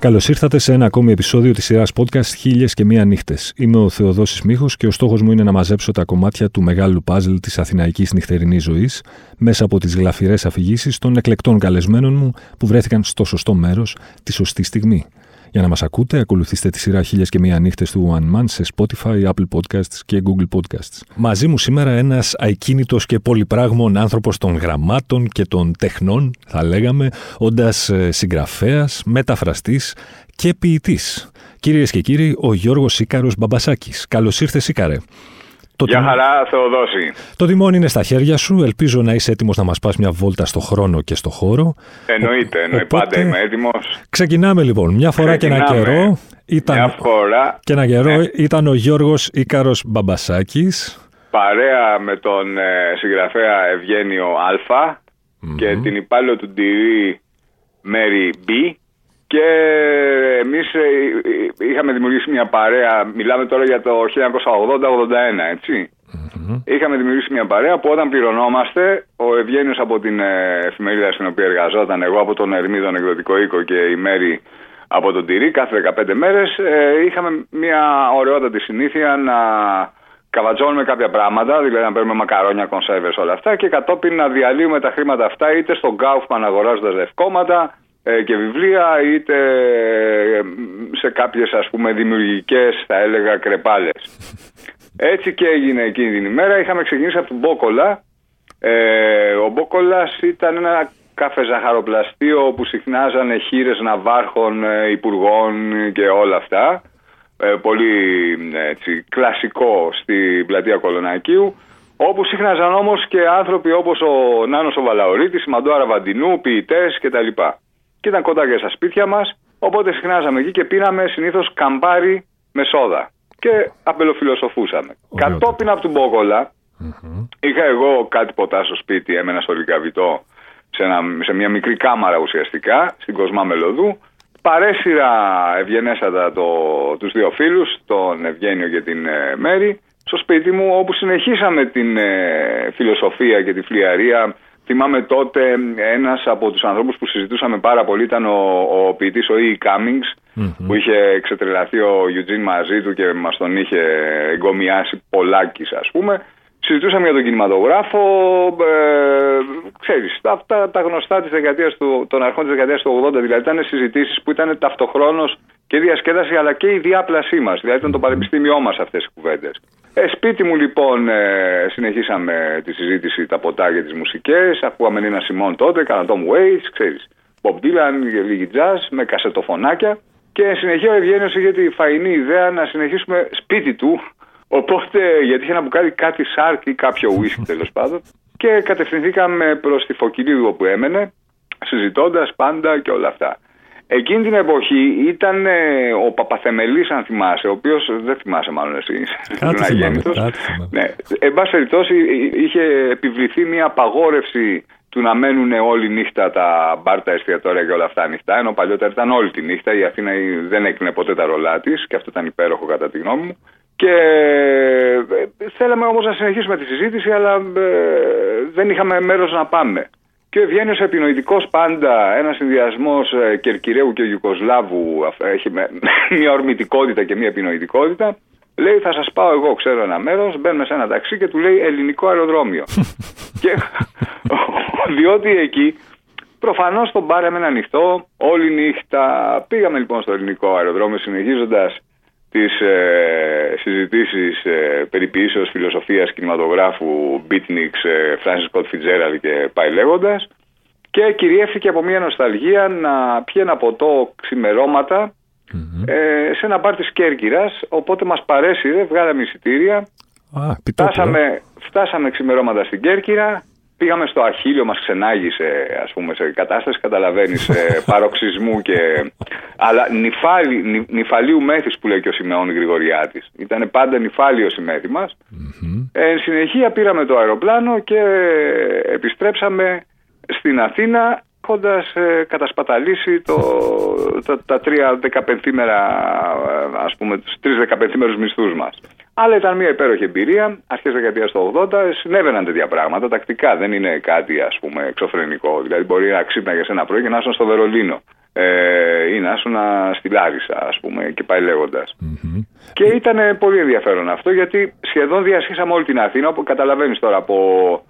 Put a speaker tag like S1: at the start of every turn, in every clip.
S1: Καλώς ήρθατε σε ένα ακόμη επεισόδιο της σειράς podcast Χίλιες και Μία Νύχτες. Είμαι ο Θεοδόσης Μίχο και ο στόχος μου είναι να μαζέψω τα κομμάτια του μεγάλου παζλ της αθηναϊκής νυχτερινής ζωής μέσα από τις γλαφυρές αφηγήσεις των εκλεκτών καλεσμένων μου που βρέθηκαν στο σωστό μέρος τη σωστή στιγμή. Για να μας ακούτε, ακολουθήστε τη σειρά Χίλιες και Μία Νύχτες του One Man σε Spotify, Apple Podcasts και Google Podcasts. Μαζί μου σήμερα ένας ακίνητος και πολυπράγμων άνθρωπος των γραμμάτων και των τεχνών, θα λέγαμε, όντας συγγραφέας, μεταφραστής και ποιητής. Κυρίες και κύριοι, ο Γιώργος Σίκαρο Μπαμπασάκης. Καλώς ήρθες, Σίκαρε.
S2: Το Γεια χαρά, Θεοδόση.
S1: Το τιμόνι είναι στα χέρια σου. Ελπίζω να είσαι έτοιμος να μας πας μια βόλτα στο χρόνο και στο χώρο.
S2: Εννοείται, εννοείται. Πάντα είμαι έτοιμος.
S1: Ξεκινάμε λοιπόν. Μια φορά και ένα καιρό.
S2: Ήταν... Μια φορά.
S1: Και ένα καιρό ναι. ήταν ο Γιώργος Ήκαρο Μπαμπασάκης.
S2: Παρέα με τον ε, συγγραφέα Ευγένιο Α και την υπάλληλο του Ντυρί Μέρι Μπ και εμείς ε, ε, είχαμε δημιουργήσει μια παρέα, μιλάμε τώρα για το 1980-81, ετσι Είχαμε δημιουργήσει μια παρέα που όταν πληρωνόμαστε, ο Ευγένιος από την ε, εφημερίδα στην οποία εργαζόταν, εγώ από τον Ερμίδων Εκδοτικό Οίκο και η Μέρη από τον Τυρί, κάθε 15 μέρες, είχαμε μια ωραιότατη συνήθεια να καβατζώνουμε κάποια πράγματα, δηλαδή να παίρνουμε μακαρόνια, κονσέρβες, όλα αυτά και κατόπιν να διαλύουμε τα χρήματα αυτά είτε στον Γκάουφμαν αγοράζοντας λευκόματα, ε, και βιβλία είτε ε, σε κάποιες ας πούμε δημιουργικές θα έλεγα κρεπάλες. Έτσι και έγινε εκείνη την ημέρα. Είχαμε ξεκινήσει από τον Μπόκολα. Ε, ο Μπόκολας ήταν ένα καφεζαχαροπλαστείο όπου συχνάζανε χείρες ναυάρχων, υπουργών και όλα αυτά. πολύ έτσι, κλασικό στην πλατεία Κολονακίου. Όπου σύχναζαν όμως και άνθρωποι όπως ο Νάνος ο Βαλαωρίτης, η Μαντώ Αραβαντινού, ποιητές κτλ και ήταν κοντά και στα σπίτια μας. Οπότε συχνάζαμε εκεί και πήραμε συνήθως καμπάρι με σόδα. Και απελοφιλοσοφούσαμε. Κατόπιν από τον μποκολα είχα εγώ κάτι ποτά στο σπίτι, έμενα στο Λικαβιτό, σε, σε μια μικρή κάμαρα ουσιαστικά, στην Κοσμά Μελωδού. Παρέσυρα ευγενέστατα το, τους δύο φίλους, τον Ευγένιο και την ε, Μέρη, στο σπίτι μου όπου συνεχίσαμε την ε, φιλοσοφία και τη φλιαρία Θυμάμαι τότε ένας από τους ανθρώπους που συζητούσαμε πάρα πολύ ήταν ο, ο ποιητής ο E. Cummings, που είχε εξετρελαθεί ο Eugene μαζί του και μας τον είχε εγκομιάσει πολλάκις, ας πούμε. Συζητούσαμε για τον κινηματογράφο, ε, ξέρεις, αυτά τα γνωστά της δεκαετίας του, των αρχών της δεκαετίας του 80, δηλαδή ήταν συζητήσεις που ήταν ταυτοχρόνως και διασκέδαση αλλά και η διάπλασή μας, δηλαδή ήταν το πανεπιστήμιό μας αυτές οι κουβέντες. Ε, σπίτι μου λοιπόν ε, συνεχίσαμε τη συζήτηση, τα ποτά και τις μουσικές, ακούγαμε ένα Σιμών τότε, κάνα Tom Waits, ξέρεις, Bob Dylan, λίγη jazz με κασετοφωνάκια και συνεχεία ο Ευγένιος είχε τη φαϊνή ιδέα να συνεχίσουμε σπίτι του Οπότε, γιατί είχε να μπουκάρει κάτι σάρκ ή κάποιο ουίσκι τέλος πάντων. Και κατευθυνθήκαμε προς τη Φωκιλίδου όπου έμενε, συζητώντας πάντα και όλα αυτά. Εκείνη την εποχή ήταν ε, ο Παπαθεμελής αν θυμάσαι, ο οποίος δεν θυμάσαι μάλλον εσύ.
S1: Κάτι
S2: Ναι. Εν πάση περιπτώσει είχε επιβληθεί μια απαγόρευση του να μένουν όλη νύχτα τα μπάρ, τα εστιατόρια και όλα αυτά ανοιχτά, ενώ παλιότερα ήταν όλη τη νύχτα. Η Αθήνα δεν έκλεινε ποτέ τα ρολά της και αυτό ήταν υπέροχο κατά τη γνώμη μου. Και ε, θέλαμε όμως να συνεχίσουμε τη συζήτηση, αλλά ε, δεν είχαμε μέρος να πάμε. Και ο Ευγένιος επινοητικός πάντα, ένας συνδυασμός ε, Κερκυραίου και Ιουκοσλάβου, έχει μια ορμητικότητα και μια επινοητικότητα, λέει θα σας πάω εγώ, ξέρω ένα μέρος, μπαίνουμε σε ένα ταξί και του λέει ελληνικό αεροδρόμιο. και, διότι εκεί προφανώς τον πάραμε ανοιχτό όλη νύχτα. Πήγαμε λοιπόν στο ελληνικό αεροδρόμιο συνεχίζοντας τις ε, συζητήσεις ε, περιποιήσεως φιλοσοφίας κινηματογράφου Beatniks, ε, Francis Scott Fitzgerald και πάει λέγοντας. Και κυριεύθηκε από μια νοσταλγία να πιει ένα ποτό ε, σε ένα μπαρ της Κέρκυρας. Οπότε μας παρέσυρε, βγάλαμε εισιτήρια. Φτάσαμε, φτάσαμε ξημερώματα στην Κέρκυρα πήγαμε στο Αχίλιο, μας ξενάγησε ας πούμε σε κατάσταση, καταλαβαίνεις, ε, παροξισμού και... Αλλά νυφάλι, νυ, νυφαλίου μέθης που λέει και ο Σιμεών Γρηγοριάτης. Ήταν πάντα νυφάλιος η μέθη μας. Ε, εν συνεχεία πήραμε το αεροπλάνο και επιστρέψαμε στην Αθήνα έχοντας ε, κατασπαταλήσει το, τα, τα τρία δεκαπενθήμερα, ε, ας πούμε, τους τρεις δεκαπενθήμερους μισθούς μας. Αλλά ήταν μια υπέροχη εμπειρία. Αρχές δεκαετίας του 80 συνέβαιναν τέτοια πράγματα τακτικά. Δεν είναι κάτι ας πούμε εξωφρενικό. Δηλαδή, μπορεί να ξύπναγε ένα πρωί και να ήσουν στο Βερολίνο. ε, ή να ήσουν στη Λάρισα, ας πούμε, και πάει Και ήταν πολύ ενδιαφέρον αυτό, γιατί σχεδόν διασχίσαμε όλη την Αθήνα, όπου καταλαβαίνεις τώρα από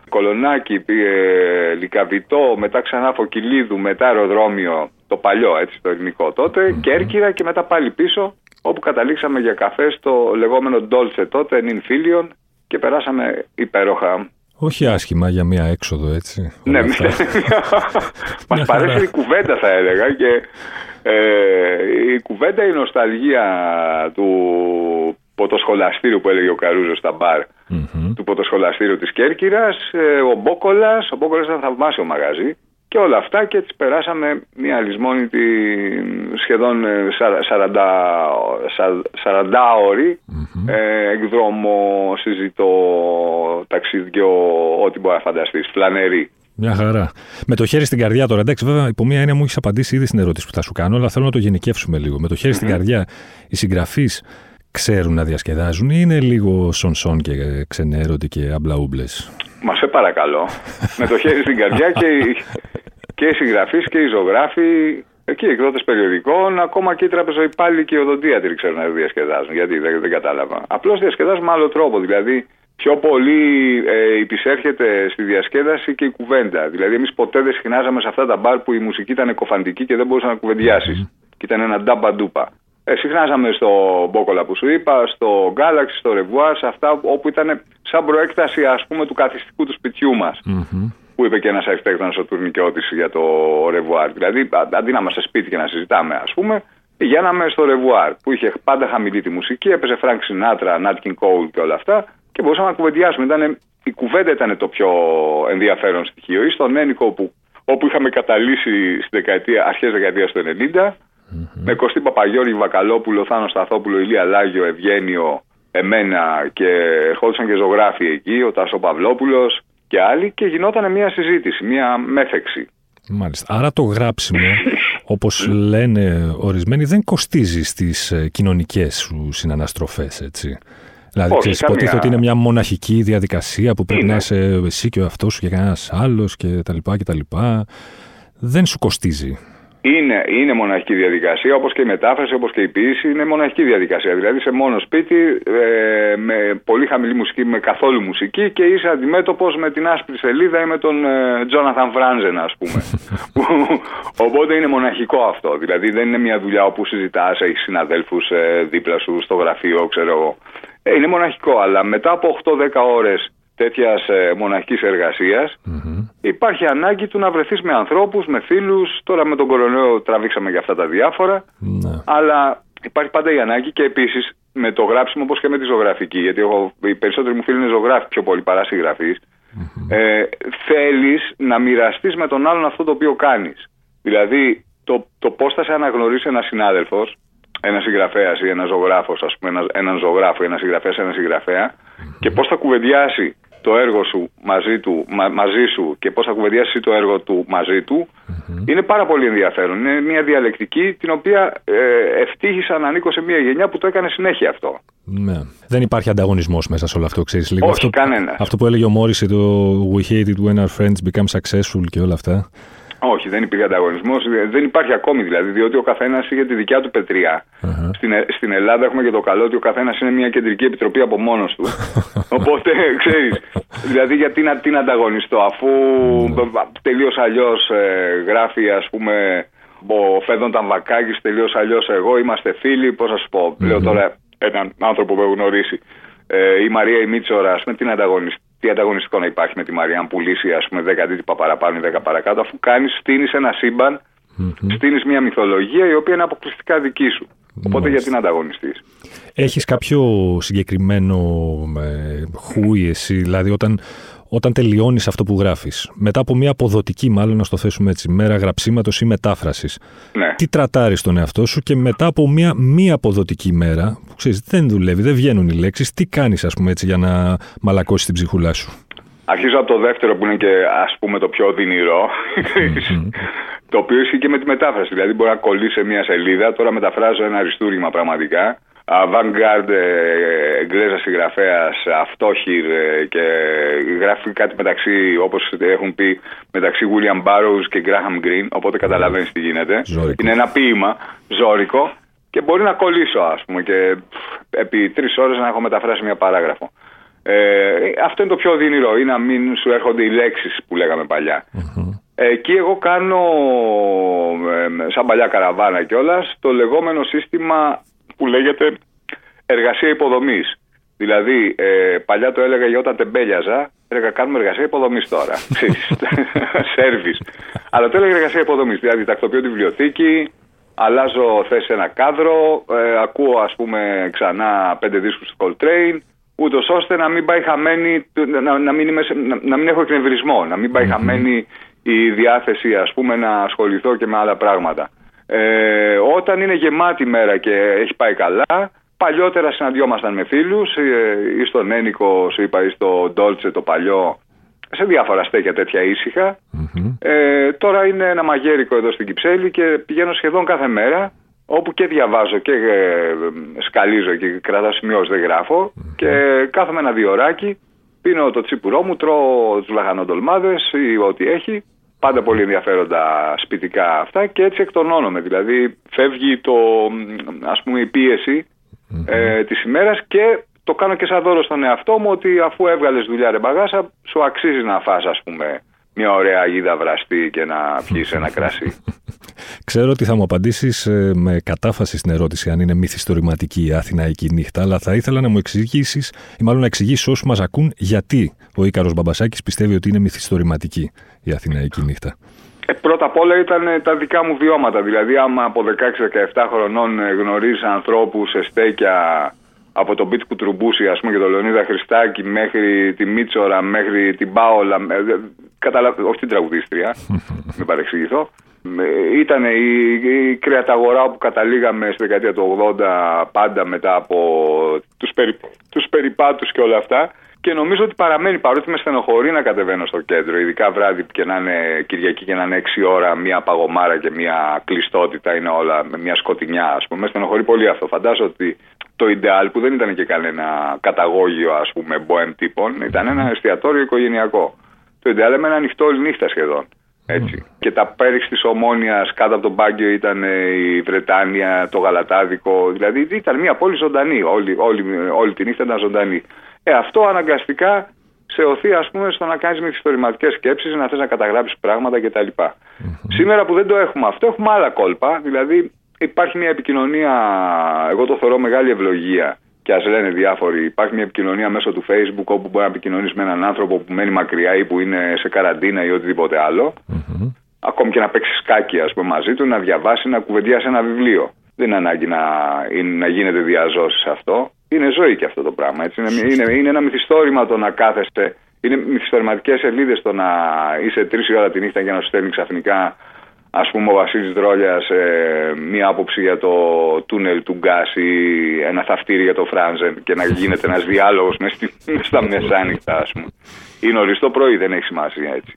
S2: Κολονάκι, ε, Λικαβιτό, μετά ξανά Φωκυλίδου, μετά αεροδρόμιο, το παλιό, έτσι, το ελληνικό τότε, Κέρκυρα και μετά πάλι πίσω, όπου καταλήξαμε για καφέ στο λεγόμενο Ντόλτσε τότε, νυν φίλιον, και περάσαμε υπέροχα
S1: όχι άσχημα για μια έξοδο, έτσι.
S2: Ναι, μας παρέσει η κουβέντα, θα έλεγα. Και ε, η κουβέντα, η νοσταλγία του ποτοσχολαστήριου που έλεγε ο Καρούζος στα μπαρ, του ποτοσχολαστήριου της Κέρκυρας, ε, ο Μπόκολας, ο Μπόκολας ήταν θαυμάσιο μαγαζί, και όλα αυτά και έτσι περάσαμε μια λησμόνητη σχεδόν 40, 40 ώρη mm-hmm. ε, εκδρόμο, συζητώ, ταξίδιο, ό,τι μπορεί να φανταστείς, φλανερή.
S1: Μια χαρά. Με το χέρι στην καρδιά τώρα, εντάξει, βέβαια, υπό μία έννοια μου έχεις απαντήσει ήδη στην ερώτηση που θα σου κάνω, αλλά θέλω να το γενικεύσουμε λίγο. Με το χέρι στην καρδιά, οι συγγραφείς ξέρουν να διασκεδάζουν ή είναι λίγο σον-σον και ξενέρωτοι και αμπλαούμπλες;
S2: Μα σε παρακαλώ. με το χέρι στην καρδιά και, και οι συγγραφείς και οι ζωγράφοι και οι εκδότες περιοδικών, ακόμα και οι τραπεζοϊπάλληλοι και οι οδοντίατροι ξέρουν να διασκεδάζουν. Γιατί δεν, δεν κατάλαβα. Απλώς διασκεδάζουν με άλλο τρόπο. Δηλαδή, πιο πολύ ε, υπεισέρχεται στη διασκέδαση και η κουβέντα. Δηλαδή, εμείς ποτέ δεν συχνάζαμε σε αυτά τα μπαρ που η μουσική ήταν εκκωφαντική και δεν μπορούσες να κουβεντιάσεις. Mm-hmm. Και ήταν ένα ντάμπα ντούπα. Ε, συχνάζαμε στο Μπόκολα που σου είπα, στο Galaxy, στο Revoir, σε αυτά όπου ήταν σαν προέκταση ας πούμε του καθιστικού του σπιτιού μας. Mm-hmm που είπε και ένας αρχιτέκτονας ο Τουρνικιώτης για το Revoir. Δηλαδή, αντί να είμαστε σπίτι και να συζητάμε, ας πούμε, πηγαίναμε στο Revoir που είχε πάντα χαμηλή τη μουσική, έπαιζε Φρανκ Σινάτρα, Νατ Κινγκ Κόουλ και όλα αυτά και μπορούσαμε να κουβεντιάσουμε. Ήταν, η κουβέντα ήταν το πιο ενδιαφέρον στοιχείο. Ή στον Ένικο που, όπου είχαμε καταλύσει στη δεκαετία, αρχές δεκαετίας του 90, mm-hmm. με Κωστή Παπαγιώργη, Βακαλόπουλο, Θάνος Σταθόπουλο, Ηλία Λάγιο, Ευγένιο, εμένα και ερχόντουσαν και ζωγράφοι εκεί, ο Τάσο Παυλόπουλος, και άλλοι και γινόταν μια συζήτηση, μια μέθεξη.
S1: Μάλιστα. Άρα το γράψιμο, όπως λένε ορισμένοι, δεν κοστίζει στις ε, κοινωνικές σου συναναστροφές, έτσι. Δηλαδή, ξέρεις, υποτίθεται ότι είναι μια μοναχική διαδικασία που πρέπει να είσαι εσύ και ο αυτό σου και κανένας άλλος κτλ. Δεν σου κοστίζει.
S2: Είναι, είναι μοναχική διαδικασία, όπως και η μετάφραση, όπως και η ποιήση, είναι μοναχική διαδικασία. Δηλαδή σε μόνο σπίτι, ε, με πολύ χαμηλή μουσική, με καθόλου μουσική και είσαι αντιμέτωπος με την άσπρη σελίδα ή με τον Τζόναθαν Φράνζεν, ας πούμε. Οπότε είναι μοναχικό αυτό. Δηλαδή δεν είναι μια δουλειά όπου συζητάς, έχεις συναδέλφους ε, δίπλα σου στο γραφείο, ξέρω εγώ. Ε, είναι μοναχικό, αλλά μετά από 8-10 ώρες τέτοιας ε, μοναχικής υπάρχει ανάγκη του να βρεθείς με ανθρώπους, με φίλους. Τώρα με τον κορονοϊό τραβήξαμε για αυτά τα διάφορα. Ναι. Αλλά υπάρχει πάντα η ανάγκη και επίσης με το γράψιμο όπως και με τη ζωγραφική. Γιατί εγώ, οι περισσότεροι μου φίλοι είναι ζωγράφοι πιο πολύ παρά συγγραφεί. Ε, Θέλεις να μοιραστείς με τον άλλον αυτό το οποίο κάνεις. Δηλαδή, το, το πώς θα σε αναγνωρίσει ένας συνάδελφος, ένας συγγραφέας ή ένας ζωγράφος, ας πούμε, ένας, έναν ζωγράφο ή ένας συγγραφέας, ένα συγγραφέα, και πώς θα κουβεντιάσει το έργο σου μαζί, του, μαζί σου και πώς θα κουβεντιάσεις το έργο του μαζί του είναι πάρα πολύ ενδιαφέρον. Είναι μια διαλεκτική την οποία ε, ευτύχησα να ανήκω σε μια γενιά που το έκανε συνέχεια αυτό.
S1: Ναι. Δεν υπάρχει ανταγωνισμός μέσα σε όλο αυτό, ξέρεις λίγο.
S2: Όχι,
S1: αυτό,
S2: κανένα.
S1: Αυτό που έλεγε ο Μόριση, το We hate it when our friends become successful και όλα αυτά.
S2: Όχι, δεν υπήρχε ανταγωνισμός. Δεν υπάρχει ακόμη δηλαδή, διότι ο καθένας είχε τη δικιά του πετριά. Uh-huh. Στην, ε, στην Ελλάδα έχουμε και το καλό ότι ο καθένας είναι μια κεντρική επιτροπή από μόνος του. Οπότε ξέρεις, δηλαδή γιατί να την ανταγωνιστώ, αφού uh-huh. τελείως αλλιώς ε, γράφει, ας πούμε, ο Φέδων Ταμβακάκης, τελείως αλλιώς εγώ, είμαστε φίλοι. Πώς να σου πω, uh-huh. λέω τώρα έναν άνθρωπο που έχω γνωρίσει. Ε, η Μαρία η Μίτσορα, με την ανταγωνιστή τι ανταγωνιστικό να υπάρχει με τη Μαρία, αν πουλήσει ας πούμε 10 τίτυπα παραπάνω ή 10 παρακάτω, αφού κάνεις, στείνεις ένα σύμπαν, mm-hmm. στείνεις μια μυθολογία η οποία είναι αποκλειστικά δική σου. Οπότε γιατί να ανταγωνιστεί.
S1: Έχεις κάποιο συγκεκριμένο ε, χούι εσύ, δηλαδή όταν όταν τελειώνεις αυτό που γράφεις, μετά από μια αποδοτική, μάλλον να το θέσουμε έτσι, μέρα γραψίματος ή μετάφρασης,
S2: ναι.
S1: τι τρατάρεις τον εαυτό σου και μετά από μια μη αποδοτική μέρα, που ξέρεις, δεν δουλεύει, δεν βγαίνουν οι λέξεις, τι κάνεις, ας πούμε, έτσι, για να μαλακώσεις την ψυχούλα σου;
S2: Αρχίζω από το δεύτερο που είναι και ας πούμε το πιο δυνηρο το οποίο ισχύει και με τη μετάφραση. Δηλαδή μπορεί να κολλήσει σε μια σελίδα, τώρα μεταφράζω ένα αριστούργημα πραγματικά avant-garde ε, εγγλέζα συγγραφέας, αυτόχειρ ε, και γράφει κάτι μεταξύ, όπως έχουν πει, μεταξύ William Burroughs και Graham Greene. Οπότε καταλαβαίνεις τι γίνεται. Είναι ένα ποίημα ζώρικο και μπορεί να κολλήσω, ας πούμε, και επί τρεις ώρες να έχω μεταφράσει μια παράγραφο. Ε, αυτό είναι το πιο δίνηρο, ή να μην σου έρχονται οι λέξεις που λέγαμε Εκεί εγώ κάνω, ε, σαν παλιά καραβάνα κιόλας, το λεγόμενο σύστημα που λέγεται εργασία υποδομής. Δηλαδή, ε, παλιά το έλεγα για όταν τεμπέλιαζα, έλεγα κάνουμε εργασία υποδομής τώρα. Σέρβις. Αλλά το έλεγα εργασία υποδομής. Δηλαδή, τακτοποιώ τη βιβλιοθήκη, αλλάζω θέση σε ένα κάδρο, ε, ακούω ας πούμε ξανά πέντε δίσκους του Coltrane, ούτως ώστε να μην πάει χαμένη, να, να, μην, είμαι, να, να μην έχω εκνευρισμό, να μην παει χαμένη η διάθεση ας πούμε να ασχοληθώ και με άλλα πράγματα. Ε, όταν είναι γεμάτη μέρα και έχει πάει καλά, παλιότερα συναντιόμασταν με φίλους ε, ή στον Ένικο, σου είπα, ή στο Ντόλτσε το παλιό, σε διάφορα στέκια τέτοια Ε, τώρα είναι ένα μαγέρικο εδώ στην Κυψέλη και πηγαίνω σχεδόν κάθε μέρα όπου και διαβάζω και ε, σκαλίζω και κρατάω σημειώσεις, δεν γραφω και κάθομαι ένα διωράκι, πίνω το τσίπουρό μου, τρώω τους λαχανοτολμάδες ή ό,τι έχει Πάντα πολύ ενδιαφέροντα σπιτικά αυτά και έτσι εκτονώνομαι. Δηλαδή φεύγει το, ας πούμε, η πίεση ε, της ημέρας και το κάνω και σαν δώρο στον εαυτό μου ότι αφού έβγαλες δουλειά ρε μπαγάσα σου αξίζει να φας ας πούμε μια ωραία αγίδα βραστή και να πιεις ένα κρασί.
S1: Ξέρω ότι θα μου απαντήσεις ε, με κατάφαση στην ερώτηση αν είναι μυθιστορηματική η Αθηναϊκή νύχτα, αλλά θα ήθελα να μου εξηγήσεις, ή μάλλον να εξηγήσει όσους μας ακούν, γιατί ο Ήκαρος Μπαμπασάκης πιστεύει ότι είναι μυθιστορηματική η Αθηναϊκή νύχτα.
S2: Ε, πρώτα απ' όλα ήταν τα δικά μου βιώματα. Δηλαδή, άμα από 16-17 χρονών γνωρίζει ανθρώπου σε στέκια από τον Μπίτ Κουτρουμπούση ας πούμε, και τον Λεωνίδα Χριστάκη μέχρι τη Μίτσορα, μέχρι την Πάολα. Ε, Καταλα... Όχι την τραγουδίστρια, μην παρεξηγηθώ. Ήταν η, η κρεαταγορά που καταλήγαμε στη δεκαετία του 80 πάντα μετά από τους, περι, τους περιπάτους και όλα αυτά. Και νομίζω ότι παραμένει παρότι με στενοχωρεί να κατεβαίνω στο κέντρο, ειδικά βράδυ και να είναι Κυριακή και να είναι 6 ώρα, μια παγωμάρα και μια κλειστότητα, είναι όλα με μια σκοτεινιά, ας πούμε. Με στενοχωρεί πολύ αυτό. Φαντάζομαι ότι το Ιντεάλ, που δεν ήταν και κανένα καταγόγιο, ας πούμε, μποέμ τύπων, ήταν ένα εστιατόριο οικογενειακό. Το Ιντεάλ με ένα ανοιχτό όλη νύχτα σχεδόν. Έτσι. Και τα πέριξ της Ομόνιας κάτω από τον Πάγκιο ήταν ε, η Βρετάνια, το Γαλατάδικο. Δηλαδή ήταν μια πόλη ζωντανή. Όλη, όλη, όλη τη νύχτα ήταν ζωντανή. Ε, αυτό αναγκαστικά σε οθεί ας πούμε στο να κάνεις μυθιστορηματικές σκέψεις, να θες να καταγράψεις πράγματα κτλ. Σήμερα που δεν το έχουμε αυτό, έχουμε άλλα κόλπα. Δηλαδή υπάρχει μια επικοινωνία, εγώ το θεωρώ μεγάλη ευλογία και ας λένε διάφοροι, υπάρχει μια επικοινωνία μέσω του Facebook όπου μπορεί να επικοινωνείς με έναν άνθρωπο που μένει μακριά ή που είναι σε καραντίνα ή οτιδήποτε Ακόμη και να παίξεις σκάκι ας πούμε, μαζί του, να διαβάσει, να κουβεντιάσει ένα βιβλίο. Δεν είναι ανάγκη να, να γίνεται διαζώσεις αυτό. Είναι ζωή και αυτό το πράγμα. Έτσι. Είναι, είναι, είναι ένα μυθιστόρημα το να κάθεστε. Είναι μυθιστορηματικές σελίδες το να είσαι τρεις ώρα τη νύχτα για να σου στέλνει ξαφνικά ας πούμε ο Βασίλης Δρόλιας ε, μία άποψη για το τούνελ του Γκάς ή ένα θαυτήρι για το Φράνζεν και να γίνεται ένας διάλογος μες, στα μεσάνυχτα ας πούμε. Είναι οριστό πρωί, δεν έχει σημασία έτσι.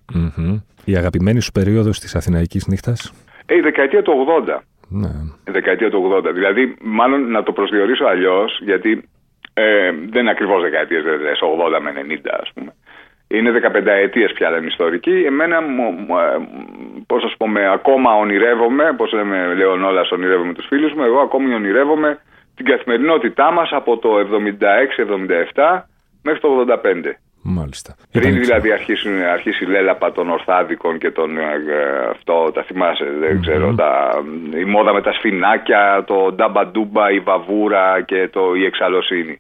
S1: Η αγαπημένη σου περίοδος της Αθηναϊκής νύχτας;
S2: Ε, η δεκαετία του 80. Ναι. Η δεκαετία του 80. Δηλαδή, μάλλον να το προσδιορίσω αλλιώς, γιατί ε, δεν είναι ακριβώς δεκαετίες, δεν 80 με 90, ας πούμε. Είναι 15 ετίε πια δεν ιστορική. Εμένα, πώς να σου πούμε, ακόμα ονειρεύομαι, πώς λέμε, λέω όλα, ονειρεύομαι τους φίλους μου. Εγώ ακόμη ονειρεύομαι την καθημερινότητά μας από το 76-77 μέχρι το 85.
S1: Μάλιστα.
S2: Πριν δηλαδή αρχίσουν, αρχίσει η λέλαπα των ορθάδικων και των, ε, αυτό τα θυμάσαι, δεν ξέρω, τα, η μόδα με τα σφινάκια, το νταμπαντούμπα, η βαβούρα και το, η εξαλωσύνη.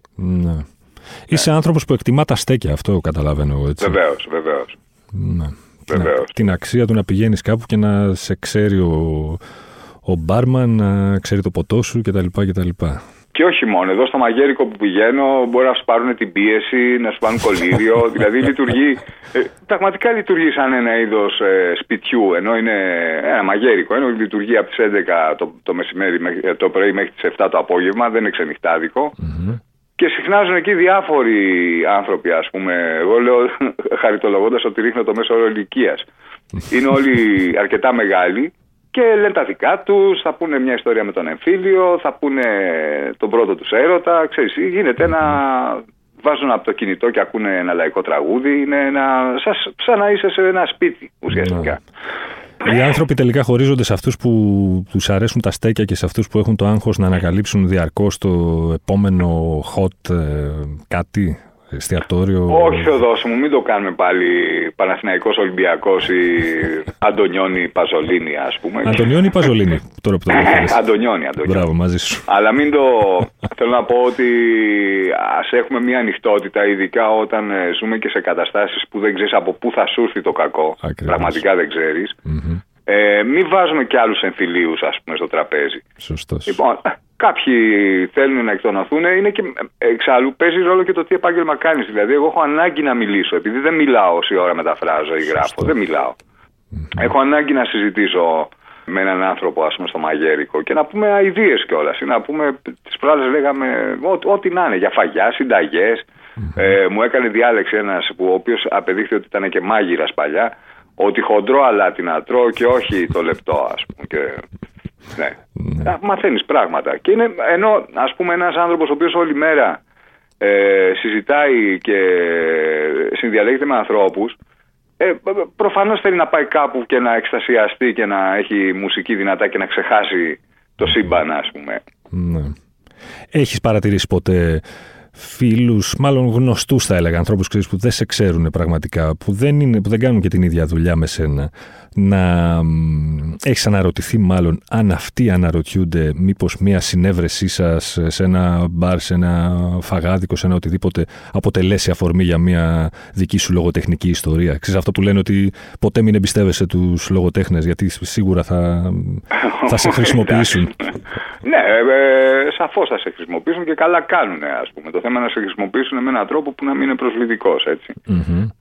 S1: Ναι. Είσαι ναι. άνθρωπος που εκτιμά τα στέκια, αυτό καταλαβαίνω εγώ έτσι.
S2: Βεβαίως, βεβαίως.
S1: Ναι. Βεβαίως. Την, αξία του να πηγαίνεις κάπου και να σε ξέρει ο, ο μπάρμαν, να ξέρει το ποτό σου κτλ. κτλ.
S2: Και όχι μόνο. Εδώ στο μαγέρικο που πηγαίνω μπορεί να σου πάρουν την πίεση, να σου πάρουν κολλήριο. δηλαδή λειτουργεί. Ε, πραγματικά λειτουργεί σαν ένα είδος ε, σπιτιού. Ενώ είναι ένα μαγέρικο. Ενώ λειτουργεί από τις 11 το, το μεσημέρι, το πρωί μέχρι τις 7 το απόγευμα. Δεν είναι ξενυχτάδικο. Mm-hmm. Και συχνάζουν εκεί διάφοροι άνθρωποι, ας πούμε. Εγώ λέω χαριτολογώντας ότι ρίχνω το μέσο όρο ηλικίας. Είναι όλοι αρκετά μεγάλοι και λένε τα δικά τους, θα πούνε μια ιστορία με τον εμφύλιο, θα πούνε τον πρώτο τους έρωτα. Ξέρεις, γίνεται ένα. Βάζουν από το κινητό και ακούνε ένα λαϊκό τραγούδι. Είναι ένα. Σας, σαν να είσαι σε ένα σπίτι ουσιαστικά.
S1: Οι άνθρωποι τελικά χωρίζονται σε αυτούς που τους αρέσουν τα στέκια και σε αυτούς που έχουν το άγχος να ανακαλύψουν διαρκώς το επόμενο hot ε, κάτι εστιατόριο.
S2: Όχι, Οδός μου, μην το κάνουμε πάλι Παναθηναϊκός Ολυμπιακός ή Αντωνιώνη Παζολίνη, ας πούμε.
S1: Αντωνιώνη ή Παζολίνη, τώρα που το
S2: λέω. Αντωνιώνη, Αντωνιώνη.
S1: Μπράβο, μαζί σου.
S2: Αλλά μην το. Θέλω να πω ότι ας έχουμε μια ανοιχτότητα, ειδικά όταν ε, ζούμε και σε καταστάσεις που δεν ξέρεις από πού θα σου έρθει το κακό. Πραγματικά δεν ξέρεις. Ε, μην βάζουμε και άλλους εμφυλίους, ας πούμε, στο τραπέζι.
S1: Σωστός.
S2: Λοιπόν, Κάποιοι θέλουν να εκτονωθούν. Είναι και εξάλλου παίζει ρόλο και το τι επάγγελμα κάνεις. Δηλαδή, εγώ έχω ανάγκη να μιλήσω. Επειδή δεν μιλάω όση ώρα μεταφράζω ή γράφω. Δεν μιλάω. Έχω ανάγκη να συζητήσω με έναν άνθρωπο, ας πούμε, στο μαγέρικο και να πούμε αειδίε κιόλας. Να πούμε, τις προάλλε λέγαμε ό,τι να είναι, για φαγιά, συνταγές. Ε, μου έκανε διάλεξη ένας που ο οποίος απεδείχθη ότι ήταν και μάγειρας παλιά. Ότι χοντρό αλάτι να τρώω και όχι το λεπτό, ας πούμε. Και ναι. ναι. Μαθαίνεις πράγματα. Και είναι, ενώ ας πούμε ένας άνθρωπος ο οποίος όλη μέρα ε, συζητάει και συνδιαλέγεται με ανθρώπους, ε, προφανώς θέλει να πάει κάπου και να εκστασιαστεί και να έχει μουσική δυνατά και να ξεχάσει το σύμπαν, ας πούμε.
S1: Ναι. Έχεις παρατηρήσει ποτέ φίλους, μάλλον γνωστούς θα έλεγα, ανθρώπους που δεν σε ξέρουν πραγματικά, που δεν, είναι, που δεν κάνουν και την ίδια δουλειά με σένα, να έχεις αναρωτηθεί μάλλον αν αυτοί αναρωτιούνται μήπως μια συνέβρεσή σας σε ένα μπαρ, σε ένα φαγάδικο, σε ένα οτιδήποτε αποτελέσει αφορμή για μια δική σου λογοτεχνική ιστορία; Ξέρεις αυτό που λένε ότι ποτέ μην εμπιστεύεσαι τους λογοτέχνες γιατί σίγουρα θα, θα σε χρησιμοποιήσουν.
S2: ναι, ε, σαφώς θα σε χρησιμοποιήσουν και καλά κάνουν ας πούμε. Το θέμα είναι να σε χρησιμοποιήσουν με έναν τρόπο που να μην είναι προσβλητικός έτσι.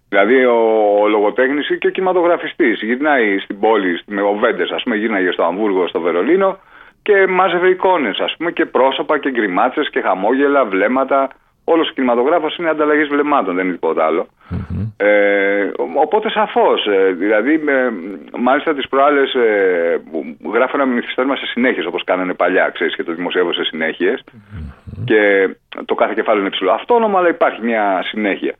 S2: Δηλαδή ο, ο λογοτέχνης και ο κινηματογραφιστής γυρνάει στην πόλη, με ο Βέντες ας πούμε γύρναγε στο Αμβούργο, στο Βερολίνο και μάζευε εικόνες ας πούμε και πρόσωπα και γκριμάτσες και χαμόγελα, βλέμματα. Όλος ο κινηματογράφος είναι ανταλλαγής βλεμμάτων, δεν είναι τίποτα Ε, οπότε σαφώς, ε, δηλαδή με, μάλιστα τις προάλλες ε, γράφω ένα μυθιστόρημα σε συνέχειες όπως κάνανε παλιά, ξέρεις και το δημοσιεύω σε συνεχειες και το κάθε κεφάλαιο είναι ψηλό αυτόνομα αλλά υπάρχει μια συνέχεια.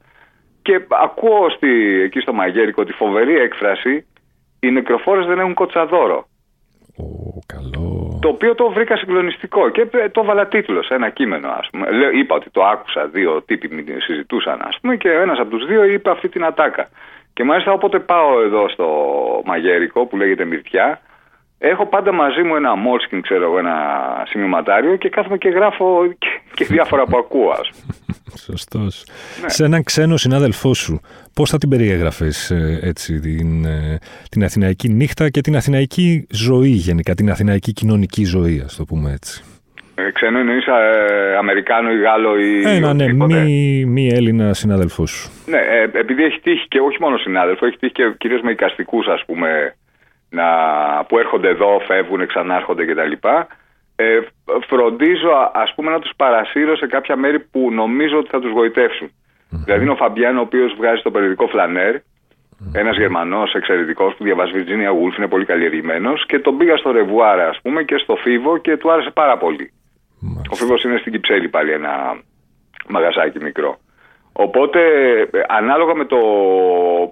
S2: Και ακούω στη, εκεί στο Μαγέρικο τη φοβερή έκφραση. «Οι νεκροφόρες δεν έχουν κοτσαδόρο».
S1: Ω, καλό.
S2: Το οποίο το βρήκα συγκλονιστικό και το έβαλα τίτλος σε ένα κείμενο, ας πούμε. Είπα ότι το άκουσα, δύο τύποι συζητούσαν, ας πούμε, και ένας από τους δύο είπε αυτή την ατάκα. Και μάλιστα όποτε πάω εδώ στο Μαγέρικο που λέγεται Μυρτιά, Έχω πάντα μαζί μου ένα μόλσκιν, ξέρω εγώ, ένα σημειωματάριο και κάθομαι και γράφω και, και διάφορα που ακούω, ας
S1: Σωστός. Ναι. Σε έναν ξένο συνάδελφό σου, πώς θα την περιέγραφες ε, έτσι την, ε, την αθηναϊκή νύχτα και την αθηναϊκή ζωή γενικά, την αθηναϊκή κοινωνική ζωή, ας το πούμε έτσι.
S2: Ε, ξένο εννοείς ε, Αμερικάνο ή Γάλλο ή.
S1: Ένα, ναι, μη, μη Έλληνα συνάδελφό σου.
S2: Ναι, ε, επειδή έχει τύχει και όχι μόνο συνάδελφο, έχει τύχει και κυρίως με οικαστικού, ας πούμε, να, που έρχονται εδώ, φεύγουν, ξανάρχονται κτλ. Ε, φροντίζω ας πούμε να τους παρασύρω σε κάποια μέρη που νομίζω ότι θα τους βοητευσουν Δηλαδή είναι ο Φαμπιάν ο οποίος βγάζει το περιοδικό Φλανέρ mm-hmm. ένας Γερμανός εξαιρετικός που διαβάζει Virginia Woolf, είναι πολύ καλλιεργημένος και τον πήγα στο Ρεβουάρα ας πούμε και στο Φίβο και του άρεσε πάρα πολύ. Ο Φίβος είναι στην Κυψέλη πάλι ένα μαγαζάκι μικρό. Οπότε ανάλογα με το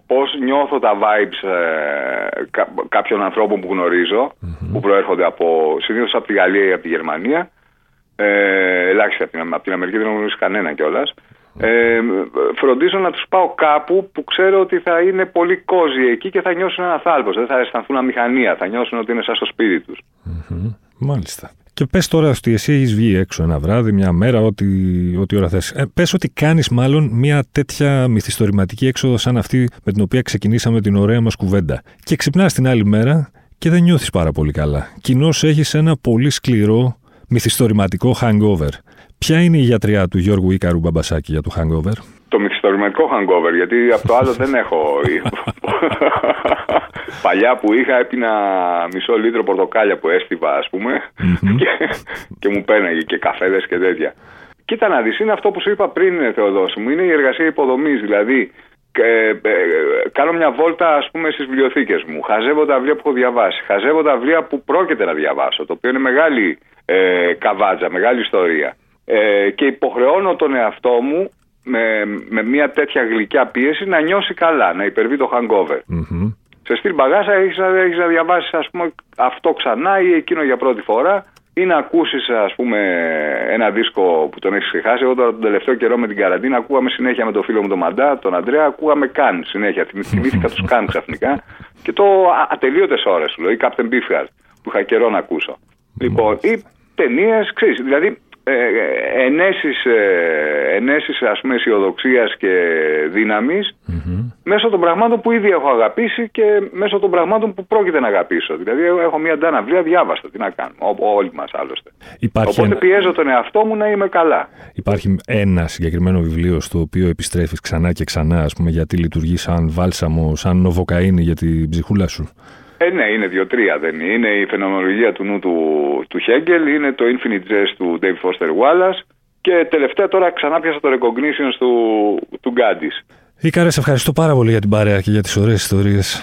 S2: πώς νιώθω τα vibes ε, κάποιων ανθρώπων που γνωριζω που προέρχονται από, συνήθως από τη Γαλλία ή από τη Γερμανία ε, ελάχιστα από την, από την Αμερική δεν γνωρίζω κανένα κιόλας. Ε, φροντίζω να τους πάω κάπου που ξέρω ότι θα είναι πολύ κόζι εκεί και θα νιώσουν ένας θάλπος δεν θα αισθανθούν αμηχανία, θα νιώσουν ότι είναι σαν στο σπίτι τους.
S1: Μάλιστα και πες τώρα ότι εσύ έχεις βγει έξω ένα βράδυ, μια μέρα, ό,τι, ό,τι ώρα θες. Ε, πες ότι κάνεις μάλλον μια τέτοια μυθιστορηματική έξοδο σαν αυτή με την οποία ξεκινήσαμε την ωραία μας κουβέντα. Και ξυπνάς την άλλη μέρα και δεν νιώθεις πάρα πολύ καλά. Κοινώς έχεις ένα πολύ σκληρό μυθιστορηματικό hangover. Ποια είναι η γιατριά του Γιώργου Ίκαρου Μπαμπασάκη για το hangover?
S2: Το μυθιστορηματικό hangover, γιατί από το άλλο δεν έχω. Παλιά που είχα έπινα μισό λίτρο πορτοκάλια που έστειβα ας πουμε και, και μου πέναγε και καφέδες και τέτοια. Κοίτα να δεις, είναι αυτό που σου είπα πριν Θεοδόση μου, είναι η εργασία υποδομής, δηλαδή ε, ε, κάνω μια βόλτα ας πούμε στις βιβλιοθήκες μου, χαζεύω τα βιβλία που έχω διαβάσει, χαζεύω τα βιβλία που πρόκειται να διαβάσω, το οποίο είναι μεγάλη ε, καβάτζα, μεγάλη ιστορία. Ε, και υποχρεώνω τον εαυτό μου με, με μια τέτοια γλυκιά πίεση να νιώσει καλά, να υπερβεί το hangover. mm Σε στυλ μπαγάσα έχεις, έχεις να διαβάσεις ας πούμε αυτό ξανά ή εκείνο για πρώτη φορά ή να ακούσεις, ας πούμε, ένα δίσκο που τον έχεις ξεχάσει. Εγώ τώρα τον τελευταίο καιρό με την καραντίνα ακούγαμε συνέχεια με τον φίλο μου τον Μαντά, τον Αντρέα, ακούγαμε καν συνέχεια. Θυμήθηκα τους καν ξαφνικά και το ατελείωτες ώρες του λέω, ή Captain Beefheart που είχα καιρό να ακούσω. Λοιπόν, ή ταινίες, ξέρεις, δηλαδή ε, ε, ενέσεις, ε, ενέσεις ας πούμε αισιοδοξίας και δύναμης μέσω των πραγμάτων που ήδη έχω αγαπήσει και μέσω των πραγμάτων που πρόκειται να αγαπήσω. Δηλαδή έχω μια ντάνα βιβλία διάβαστα, τι να κάνω, όλοι μας άλλωστε. Υπάρχει Οπότε πιέζω τον εαυτό μου να είμαι καλά.
S1: Υπάρχει ένα συγκεκριμένο βιβλίο στο οποίο επιστρέφεις ξανά και ξανά ας πούμε, γιατί λειτουργεί σαν βάλσαμο, σαν νοβοκαίνη για την ψυχούλα σου;
S2: Ε, ναι, είναι δύο-τρία δεν είναι. Είναι η φαινομενολογία του νου του, του Χέγκελ, είναι το Infinite Jest του Dave Foster Wallace και τελευταία τώρα ξανά πιάσα το Recognition του, του Γκάντις.
S1: Ήκαρε, σε ευχαριστώ πάρα πολύ για την παρέα και για τις ωραίες ιστορίες.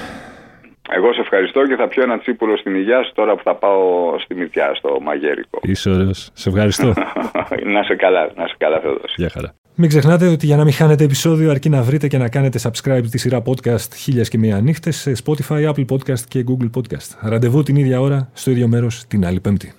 S2: Εγώ σε ευχαριστώ και θα πιω ένα τσίπουλο στην υγειά σου τώρα που θα πάω στη Μητιά, στο Μαγέρικο.
S1: Είσαι ωραίος. Σε ευχαριστώ.
S2: να σε καλά, να σε καλά Θεοδόση.
S1: Γεια χαρά. Μην ξεχνάτε ότι για να μην χάνετε επεισόδιο αρκεί να βρείτε και να κάνετε subscribe τη σειρά podcast χίλιας και μία νύχτες σε Spotify, Apple Podcast και Google Podcast. Ραντεβού την ίδια ώρα, στο ίδιο μέρος, την άλλη πέμπτη.